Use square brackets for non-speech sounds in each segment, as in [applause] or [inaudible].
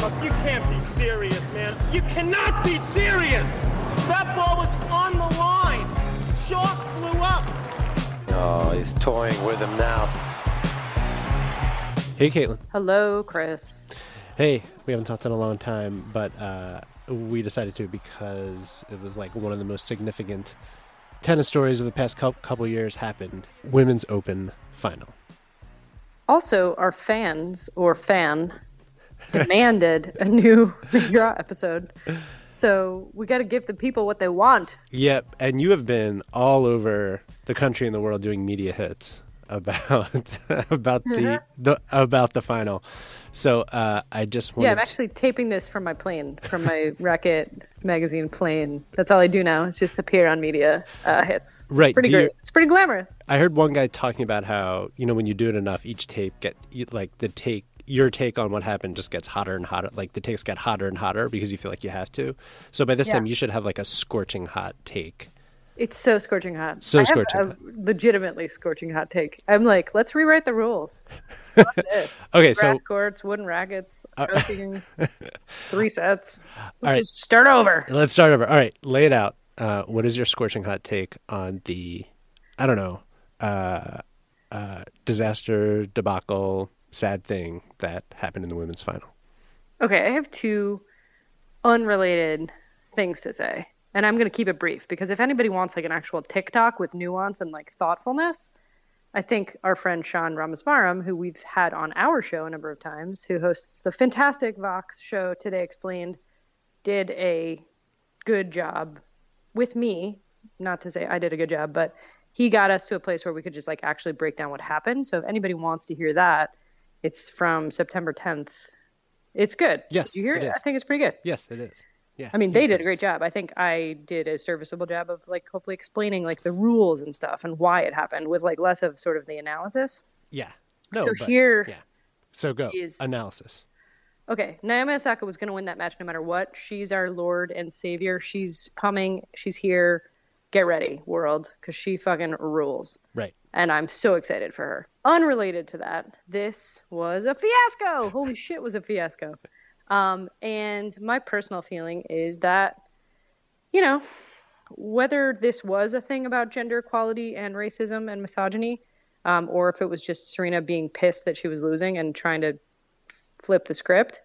Look, you can't be serious, man. You cannot be serious. That ball was on the line. Chalk flew up. Oh, he's toying with him now. Hey, Caitlin. Hello, Chris. Hey, we haven't talked in a long time, but uh, we decided to because it was like one of the most significant tennis stories of the past couple years happened. Women's Open final. Also, our fans or fan demanded a new [laughs] redraw episode. So we got to give the people what they want. Yep, and you have been all over the country and the world doing media hits about [laughs] about the, the about the final. So uh, I just wanted Yeah, I'm actually taping this from my plane, from my Racquet magazine plane. That's all I do now. Is just appear on media uh, hits. Right, It's pretty do you- It's pretty glamorous. I heard one guy talking about how you know when you do it enough, each tape get like the take your take on what happened just gets hotter and hotter. Like the takes get hotter and hotter because you feel like you have to. So by this Yeah. time, you should have like a scorching hot take. It's so scorching hot. So I scorching a hot. legitimately scorching hot take. I'm like, let's rewrite the rules. [laughs] Okay, so- grass courts, wooden rackets, choking, [laughs] three sets. Let's right. just start over. Let's start over. All right, lay it out. Uh, what is your scorching hot take on the, I don't know, uh, uh, disaster debacle, sad thing that happened in the women's final? Okay, I have two unrelated things to say, and I'm going to keep it brief because if anybody wants like an actual TikTok with nuance and like thoughtfulness, I think our friend Sean Rameswaram, who we've had on our show a number of times, who hosts the fantastic Vox show Today Explained, did a good job with me. Not to say I did a good job, but he got us to a place where we could just like actually break down what happened. So if anybody wants to hear that, it's from September 10th. It's good. Yes, Did you hear it it? I think it's pretty good. Yes, it is. Yeah. I mean, they did a great job. I think I did a serviceable job of like hopefully explaining like the rules and stuff and why it happened with like less of sort of the analysis. Yeah. No, so but- here, Yeah. So go is- analysis. okay, Naomi Osaka was going to win that match no matter what. She's our Lord and Savior. She's coming. She's here. Get ready, world, because she fucking rules. Right. and I'm so excited for her. Unrelated to that, this was a fiasco. Holy shit, was a fiasco. Um, and my personal feeling is that, you know, whether this was a thing about gender equality and racism and misogyny, um, or if it was just Serena being pissed that she was losing and trying to flip the script,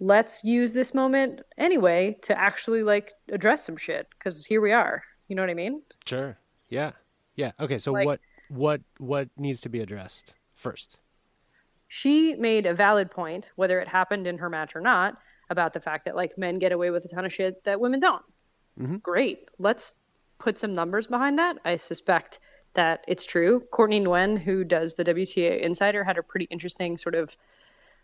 let's use this moment anyway to actually like address some shit because here we are. You know what I mean? Sure. Yeah. Yeah. Okay. So Like- what what what needs to be addressed first? She made a valid point, whether it happened in her match or not, about the fact that like men get away with a ton of shit that women don't. Great. Let's put some numbers behind that. I suspect that it's true. Courtney Nguyen, who does the WTA Insider, had a pretty interesting sort of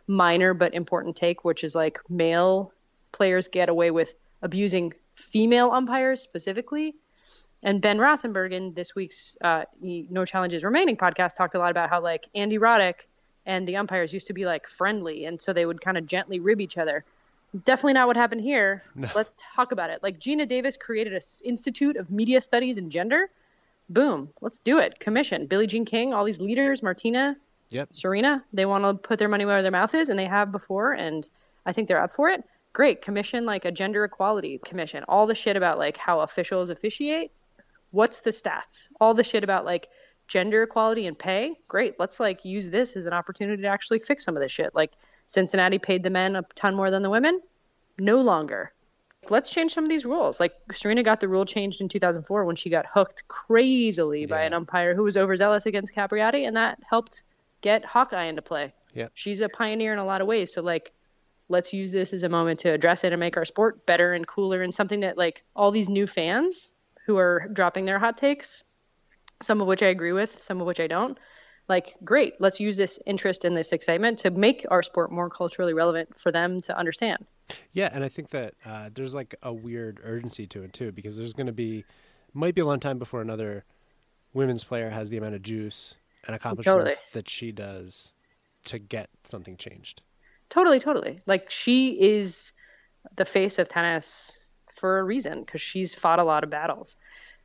minor but important take, which is like male players get away with abusing female umpires specifically. And Ben Rothenberg in this week's uh, No Challenges Remaining podcast talked a lot about how like Andy Roddick and the umpires used to be like friendly, and so they would kind of gently rib each other. Definitely not what happened here. Let's talk about it. Like Geena Davis created an institute of media studies and gender. Boom, let's do it. Commission Billie Jean King, all these leaders, Martina, Yep. Serena, they want to put their money where their mouth is, and they have before, and I think they're up for it. Great, commission like a gender equality commission. All the shit about like how officials officiate. What's the stats? All the shit about like gender equality and pay. Great, let's like use this as an opportunity to actually fix some of this shit. Like Cincinnati paid the men a ton more than the women. No longer. Let's change some of these rules. Like Serena got the rule changed in 2004 when she got hooked crazily by an umpire who was overzealous against Capriati, and that helped get Hawkeye into play. Yep. She's a pioneer in a lot of ways. So like let's use this as a moment to address it and make our sport better and cooler and something that like all these new fans who are dropping their hot takes, some of which I agree with, some of which I don't. Like, great, let's use this interest and this excitement to make our sport more culturally relevant for them to understand. Yeah, and I think that uh, there's like a weird urgency to it too, because there's going to be might be a long time before another women's player has the amount of juice and accomplishments Totally. that she does to get something changed. Totally, totally. Like she is the face of tennis for a reason because she's fought a lot of battles.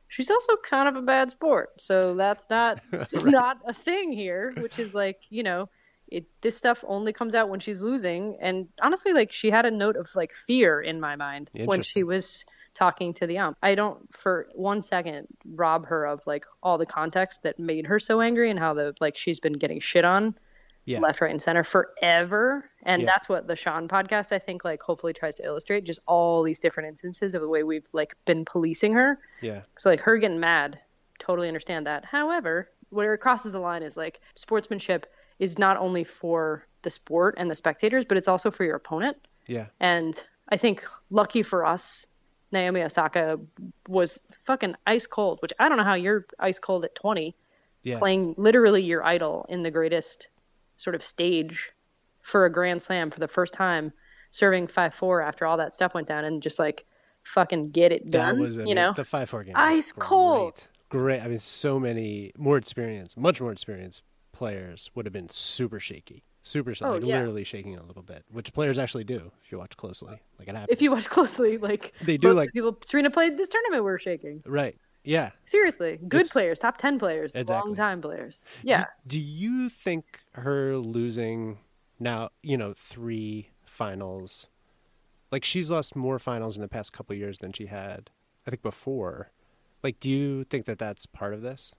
She's also kind of a bad sport. So that's not [laughs] not a thing here, which is like, you know, it this stuff only comes out when she's losing and honestly like she had a note of like fear in my mind when she was talking to the ump. I don't for one second rob her of like all the context that made her so angry and how the like she's been getting shit on Yeah. left, right, and center forever. And Yeah. that's what the Sean podcast I think like hopefully tries to illustrate just all these different instances of the way we've like been policing her. Yeah. So like her getting mad, totally understand that. However, where it crosses the line is like sportsmanship is not only for the sport and the spectators, but it's also for your opponent. Yeah. And I think lucky for us, Naomi Osaka was fucking ice cold, which I don't know how you're ice cold at 20, Yeah. playing literally your idol in the greatest sort of stage for a grand slam for the first time, serving 5 4 after all that stuff went down and just like fucking get it That done. was you know? the five four game. Ice cold. Great. Great. I mean, so many more experience, much more experienced players would have been super shaky, super Oh, like yeah. literally shaking a little bit, which players actually do if you watch closely. Like it happens. if you watch closely, like They do, like- people Serena played this tournament we are shaking. right. Yeah. Seriously, good It's- players, top ten players, Exactly. long time players. Yeah, Do, do you think her losing now, you know, three finals, like she's lost more finals in the past couple of years than she had, I think, before. Like, do you think that that's part of this?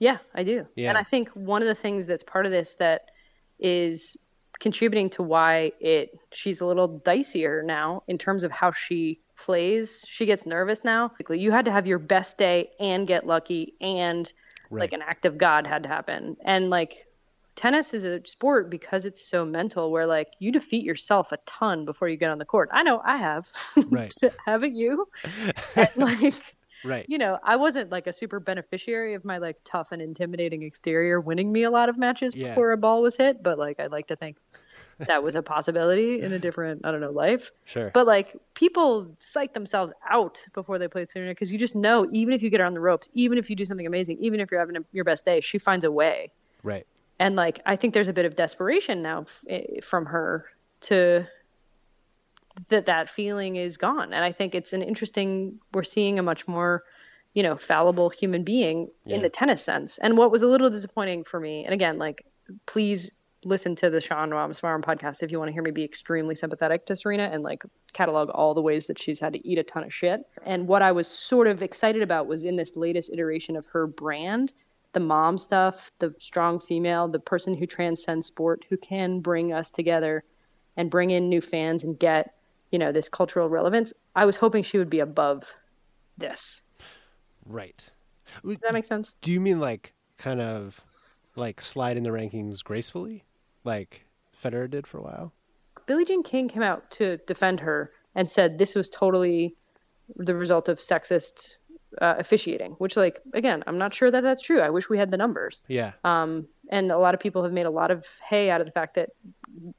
yeah, I do. Yeah. And I think one of the things that's part of this that is contributing to why it she's a little dicier now in terms of how she plays. She gets nervous now. You had to have your best day and get lucky and like an act of God had to happen. And like tennis is a sport because it's so mental where like you defeat yourself a ton before you get on the court. I know I have. [laughs] Right. Haven't you? [laughs] And, like Right. you know, I wasn't like a super beneficiary of my like tough and intimidating exterior winning me a lot of matches Yeah. before a ball was hit, but like I'd like to think that was a possibility in a different, I don't know, life. Sure. But like people psych themselves out before they play Serena because you just know even if you get her on the ropes, even if you do something amazing, even if you're having a, your best day, she finds a way. right. And like I think there's a bit of desperation now f- eh, from her to that that feeling is gone. And I think it's an interesting we're seeing a much more you know fallible human being in the tennis sense. And what was a little disappointing for me, and again like please listen to the Sean Rameswaram podcast if you want to hear me be extremely sympathetic to Serena and like catalog all the ways that she's had to eat a ton of shit. And what I was sort of excited about was in this latest iteration of her brand, the mom stuff, the strong female, the person who transcends sport, who can bring us together and bring in new fans and get, you know, this cultural relevance. I was hoping she would be above this. Right. Does that make sense? Do you mean like kind of like slide in the rankings gracefully, like Federer did for a while? Billie Jean King came out to defend her and said this was totally the result of sexist uh, officiating, which, like, again, I'm not sure that that's true. I wish we had the numbers. Yeah. Um, and a lot of people have made a lot of hay out of the fact that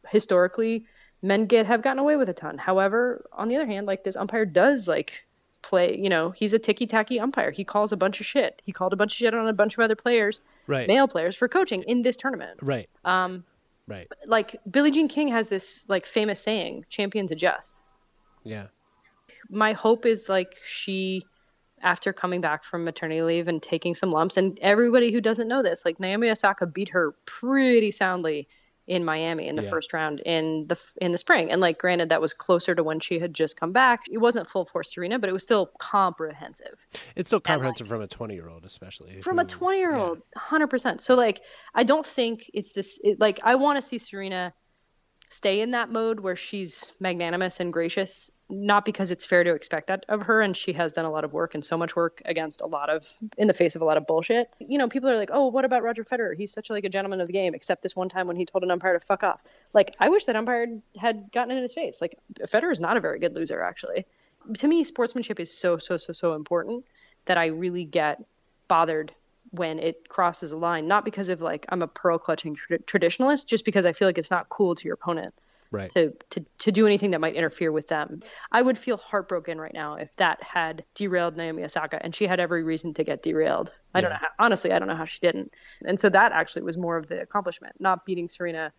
historically men get have gotten away with a ton. However, on the other hand, like this umpire does like play, you know, he's a ticky tacky umpire. He calls a bunch of shit. He called a bunch of shit on a bunch of other players, Right. male players, for coaching in this tournament. Right. Um, Right. like Billie Jean King has this like famous saying, champions adjust. Yeah. my hope is like she after coming back from maternity leave and taking some lumps and everybody who doesn't know this like Naomi Osaka beat her pretty soundly in Miami in the Yeah. first round in the in the spring and like granted that was closer to when she had just come back it wasn't full force Serena but it was still comprehensive It's still comprehensive from a 20 year old, especially. from a 20 year old 100% so like i don't think it's this it, like i want to see serena stay in that mode where she's magnanimous and gracious not because it's fair to expect that of her and she has done a lot of work and so much work against a lot of in the face of a lot of bullshit. You know people are like oh what about roger federer? He's such like a gentleman of the game except this one time when he told an umpire to fuck off. Like i wish that umpire had gotten in his face. Like federer is not a very good loser actually. To me sportsmanship is so so so so important that i really get bothered when it crosses a line not because of like i'm a pearl clutching tra- traditionalist just because i feel like it's not cool to your opponent Right. to, to to do anything that might interfere with them i would feel heartbroken right now if that had derailed naomi osaka and she had every reason to get derailed i don't know how honestly i don't know how she didn't and so that actually was more of the accomplishment not beating serena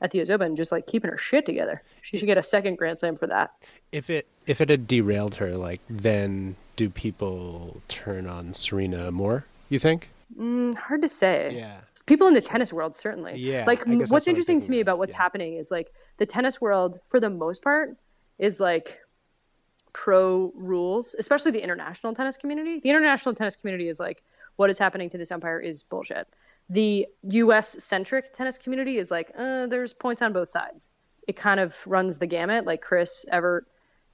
at the US Open, just like keeping her shit together. She should get a second Grand Slam for that. If it if it had derailed her, like then do people turn on Serena more? You think? Mm, hard to say. Yeah. People in the tennis world certainly. Yeah, Like I m- guess that's what's what interesting to me about, what's yeah. happening is like the tennis world, for the most part, is like pro rules, especially the international tennis community. The international tennis community is like what is happening to this umpire is bullshit. The U.S. centric tennis community is like uh, there's points on both sides. It kind of runs the gamut. Like Chris Evert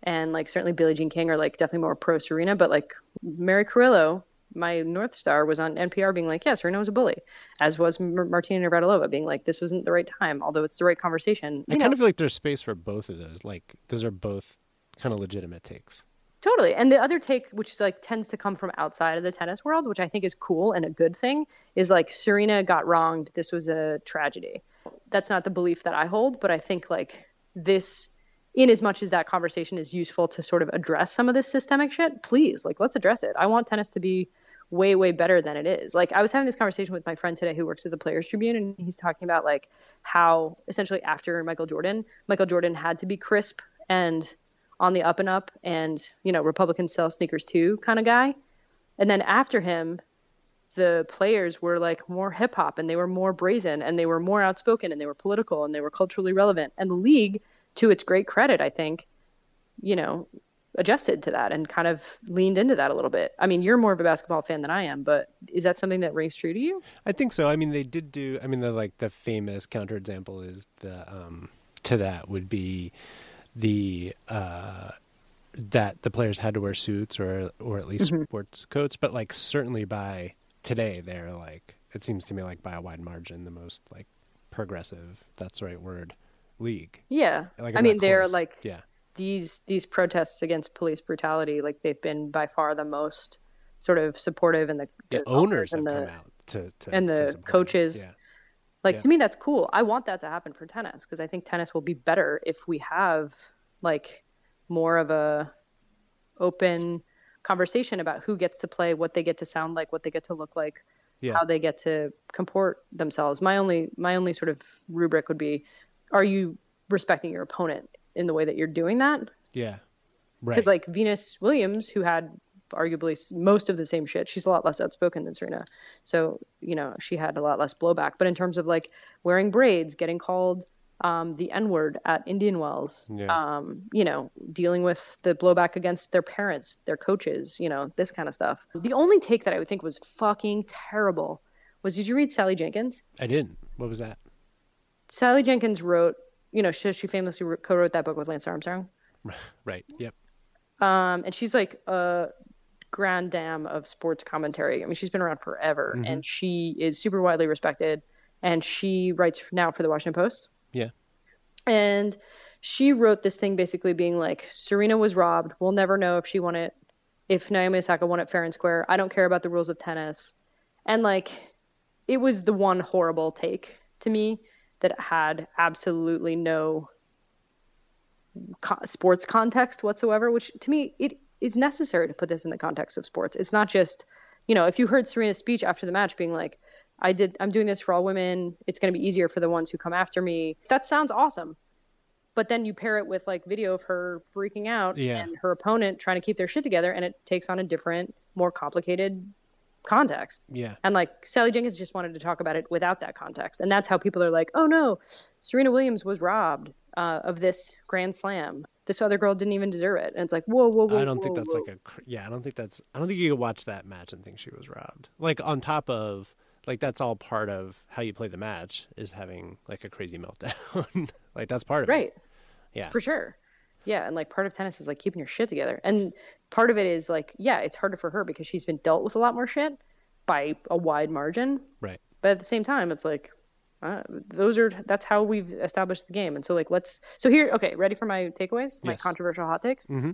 and like certainly Billie Jean King are like definitely more pro Serena, but like Mary Carrillo, my North Star, was on NPR being like, yeah, Serena was a bully, as was Mar- Martina Navratilova being like, this wasn't the right time, although it's the right conversation. I You kind of feel like there's space for both of those. Like those are both kind of legitimate takes. Totally. And the other take, which is like tends to come from outside of the tennis world, which I think is cool and a good thing, is like Serena got wronged. This was a tragedy. That's not the belief that I hold, but I think like this, in as much as that conversation is useful to sort of address some of this systemic shit, please, like, let's address it. I want tennis to be way, way better than it is. Like, I was having this conversation with my friend today who works at the Players Tribune, and he's talking about like how essentially after Michael Jordan, Michael Jordan had to be crisp and on the up and up and you know republicans sell sneakers too kind of guy and then after him the players were like more hip hop and they were more brazen and they were more outspoken and they were political and they were culturally relevant and the league to its great credit i think you know adjusted to that and kind of leaned into that a little bit i mean you're more of a basketball fan than i am but is that something that rings true to you I think so. I mean, they did do. I mean, the like the famous counterexample is the um to that would be the uh that the players had to wear suits or or at least sports coats, but like certainly by today they're like it seems to me like by a wide margin the most like progressive. That's the right word. League. yeah Like, i mean they're like yeah. These these protests against police brutality like they've been by far the most sort of supportive and the, The the owners have and the come out to, to and the coaches. Yeah. like Yeah. to me that's cool i want that to happen for tennis because i think tennis will be better if we have like more of a open conversation about who gets to play what they get to sound like what they get to look like Yeah. how they get to comport themselves my only my only sort of rubric would be are you respecting your opponent in the way that you're doing that Yeah. Right. because like Venus Williams, who had arguably most of the same shit, she's a lot less outspoken than Serena. So you know she had a lot less blowback. But in terms of like wearing braids, getting called um, the N word at Indian Wells, Yeah. um, you know, dealing with the blowback against their parents, their coaches, you know, this kind of stuff. The only take that I would think was fucking terrible was did you read Sally Jenkins? I didn't. What was that? Sally Jenkins wrote, you know, she, she famously wrote- co-wrote that book with Lance Armstrong. [laughs] Right. Yep. Um, and she's like a grand dame of sports commentary. I mean, she's been around forever, and she is super widely respected. And she writes now for the Washington Post. Yeah. And she wrote this thing basically being like, Serena was robbed. We'll never know if she won it, if Naomi Osaka won it fair and square. I don't care about the rules of tennis. And like, it was the one horrible take to me that had absolutely no co- sports context whatsoever, which to me, it is necessary to put this in the context of sports. It's not just, you know, if you heard Serena's speech after the match being like, I did, I'm doing this for all women. It's going to be easier for the ones who come after me. That sounds awesome. But then you pair it with like video of her freaking out Yeah. and her opponent trying to keep their shit together, and it takes on a different, more complicated context. Yeah. And like Sally Jenkins just wanted to talk about it without that context. And that's how people are like, oh no, Serena Williams was robbed uh, of this Grand Slam. This other girl didn't even deserve it. And it's like, whoa, whoa, whoa. I don't think that's whoa. like a yeah. I don't think that's. I don't think you could watch that match and think she was robbed. Like on top of like that's all part of how you play the match is having like a crazy meltdown. [laughs] like that's part of it. Right. Yeah. For sure. Yeah. And like part of tennis is like keeping your shit together. And part of it is like, yeah, it's harder for her because she's been dealt with a lot more shit by a wide margin. Right. But at the same time, it's like, uh, those are that's how we've established the game. And so like let's so here okay, ready for my takeaways, my Yes. controversial hot takes. Mm-hmm.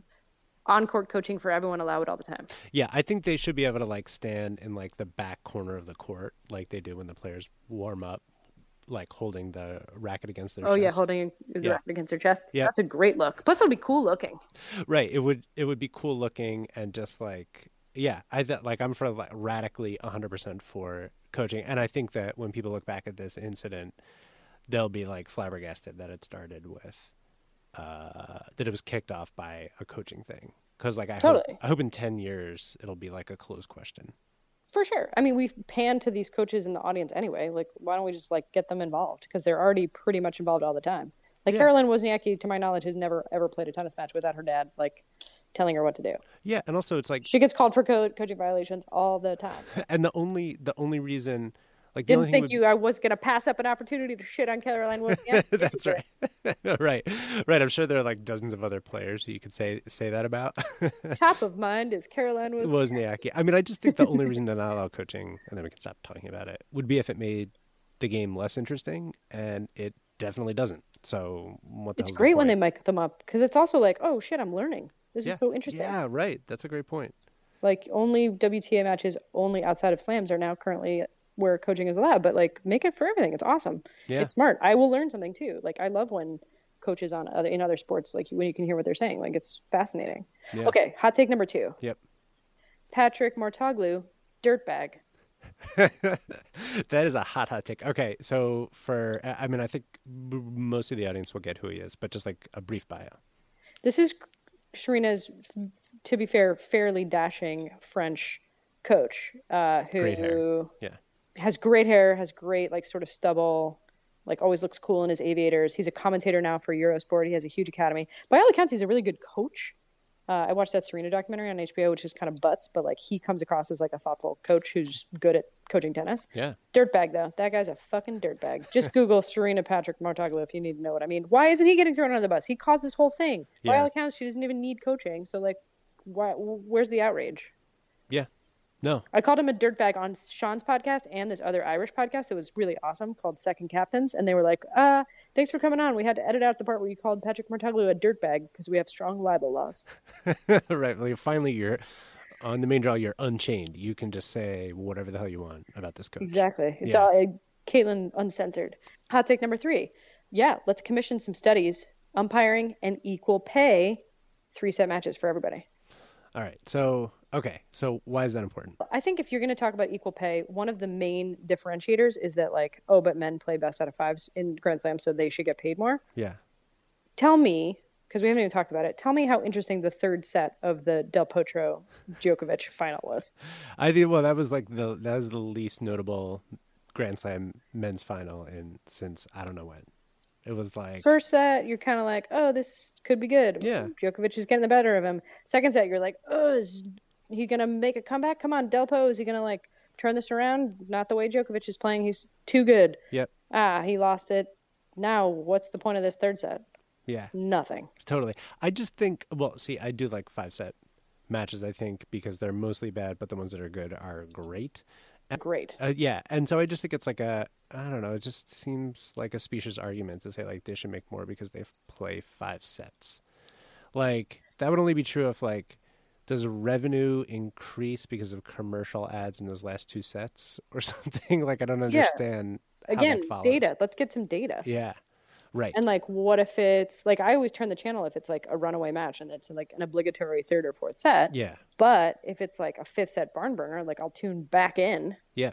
On court coaching for everyone, allow it all the time. Yeah, I think they should be able to like stand in like the back corner of the court, like they do when the players warm up, like holding the racket against their Oh yeah, holding the Yeah. directly against their chest. Yeah. That's a great look. Plus it'll be cool looking. Right. It would it would be cool looking and just like yeah, I th- like I'm for like radically 100% for coaching and I think that when people look back at this incident they'll be like flabbergasted that it started with uh, that it was kicked off by a coaching thing. Because like I Totally. hope, I hope in ten years it'll be like a closed question. For sure. I mean, we've panned to these coaches in the audience anyway. Like, why don't we just like get them involved? Because they're already pretty much involved all the time. Like Yeah. Caroline Wozniacki, to my knowledge, has never ever played a tennis match without her dad like telling her what to do. Yeah, and also it's like, She gets called for co- coaching violations all the time. [laughs] and the only the only reason, like Didn't think would- you I was gonna pass up an opportunity to shit on Caroline Wozniacki. [laughs] That's right. [laughs] right, right. I'm sure there are like dozens of other players who you could say say that about. [laughs] Top of mind is Caroline Wozniacki. Wozniacki. I mean, I just think the only reason to not allow coaching, and then we can stop talking about it, would be if it made the game less interesting, and it definitely doesn't. So what? The It's hell's the great when they mic them up because it's also like, oh shit, I'm learning. This Yeah. is so interesting. Yeah, right. That's a great point. Like only WTA matches, only outside of slams, are now currently where coaching is allowed. But like, make it for everything. It's awesome. Yeah. It's smart. I will learn something too. Like I love when coaches on other in other sports, like when you can hear what they're saying. Like it's fascinating. Yeah. Okay, hot take number two. Yep. Patrick Mouratoglou, dirtbag. [laughs] that is a hot hot take. Okay, so for I mean, I think most of the audience will get who he is, but just like a brief bio. This is Serena's, to be fair, fairly dashing French coach uh, who Great hair. Yeah. Has great hair, has great like sort of stubble, like always looks cool in his aviators. He's a commentator now for Eurosport. He has a huge academy. By all accounts, he's a really good coach. Uh, I watched that Serena documentary on HBO, which is kind of butts, but like he comes across as like a thoughtful coach who's good at coaching tennis. Yeah. Dirtbag though, that guy's a fucking dirtbag. Just Google [laughs] Serena Patrick Mouratoglou if you need to know what I mean. Why isn't he getting thrown under the bus? He caused this whole thing. By Yeah. all accounts, she doesn't even need coaching. So like, why? Where's the outrage? Yeah. No. I called him a dirtbag on Sean's podcast and this other Irish podcast that was really awesome called Second Captains. And they were like, uh, thanks for coming on. We had to edit out the part where you called Patrick Mouratoglou a dirtbag because we have strong libel laws. [laughs] right. Well, you finally, you're on the main draw. You're unchained. You can just say whatever the hell you want about this coach. Exactly. It's Yeah. all uh, Caitlin uncensored. Hot take number three. Yeah, let's commission some studies, umpiring, and equal pay three set matches for everybody. All right. So okay. So why is that important? I think if you're going to talk about equal pay, one of the main differentiators is that, like, oh, but men play best out of fives in Grand Slam, so they should get paid more. Yeah. tell me because we haven't even talked about it tell me how interesting the third set of the del potro djokovic final was I think well that was like the that was the least notable Grand Slam men's final in since I don't know when. It was like first set you're kind of like oh this could be good Yeah. djokovic is getting the better of him second set you're like oh is he gonna make a comeback come on delpo is he gonna like turn this around not the way djokovic is playing he's too good Yep. ah he lost it now what's the point of this third set Yeah. nothing Totally. I just think well, see, I do like five set matches I think because they're mostly bad but the ones that are good are great. Great Uh, yeah, and so I just think it's like a I don't know. It just seems like a specious argument to say like they should make more because they play five sets. Like that would only be true if like does revenue increase because of commercial ads in those last two sets or [laughs] something? Like I don't Yeah. understand. that again data let's get some data Yeah, right. And like, what if it's like I always turn the channel if it's like a runaway match and it's like an obligatory third or fourth set. yeah, But if it's like a fifth set barn burner, like I'll tune back in yeah,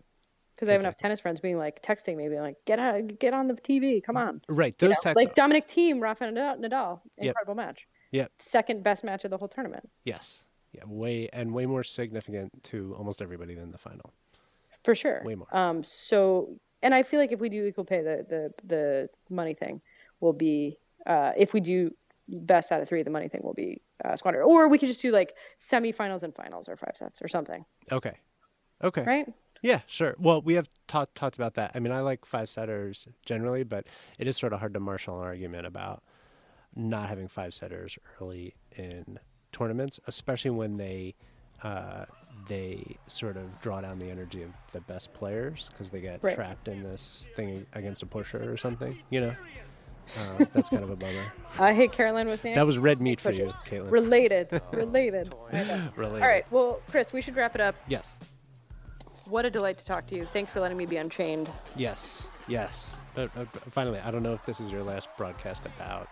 because I have enough tennis friends being like texting me, being like, "Get out, get on the TV, come on." right. You Those know? texts. like Dominic Thiem, Rafa Nadal, Nadal incredible match. Yeah. Second best match of the whole tournament yes, yeah, way and way more significant to almost everybody than the final. for sure. Way more. Um. So, and I feel like if we do equal pay, the the the money thing will be uh if we do best out of three, the money thing will be uh, squandered. Or we could just do like semifinals and finals or five sets or something, Okay, okay, right? Yeah, sure. Well, we have talked talked about that. I mean, I like five setters generally, but it is sort of hard to marshal an argument about not having five setters early in tournaments, especially when they uh, they sort of draw down the energy of the best players because they get Right. trapped in this thing against a pusher or something. You know, uh, that's kind of a bummer. I hate Caroline Wozniacki. That was red meat for you, Caitlin. related, [laughs] related. [laughs] Related. All right, well, Chris, we should wrap it up. Yes. What a delight to talk to you. Thanks for letting me be unchained. Yes, yes. Uh, uh, finally, I don't know if this is your last broadcast about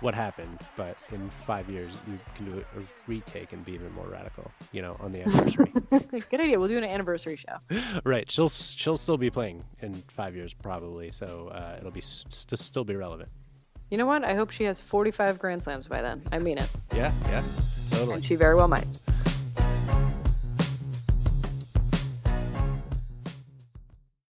what happened, but in five years you can do a retake and be even more radical. You know, on the anniversary. [laughs] Good idea. We'll do an anniversary show. [laughs] right. She'll she'll still be playing in five years probably, so uh, it'll be st- still be relevant. You know what? I hope she has 45 Grand Slams by then. I mean it. Yeah, yeah, totally. And she very well might.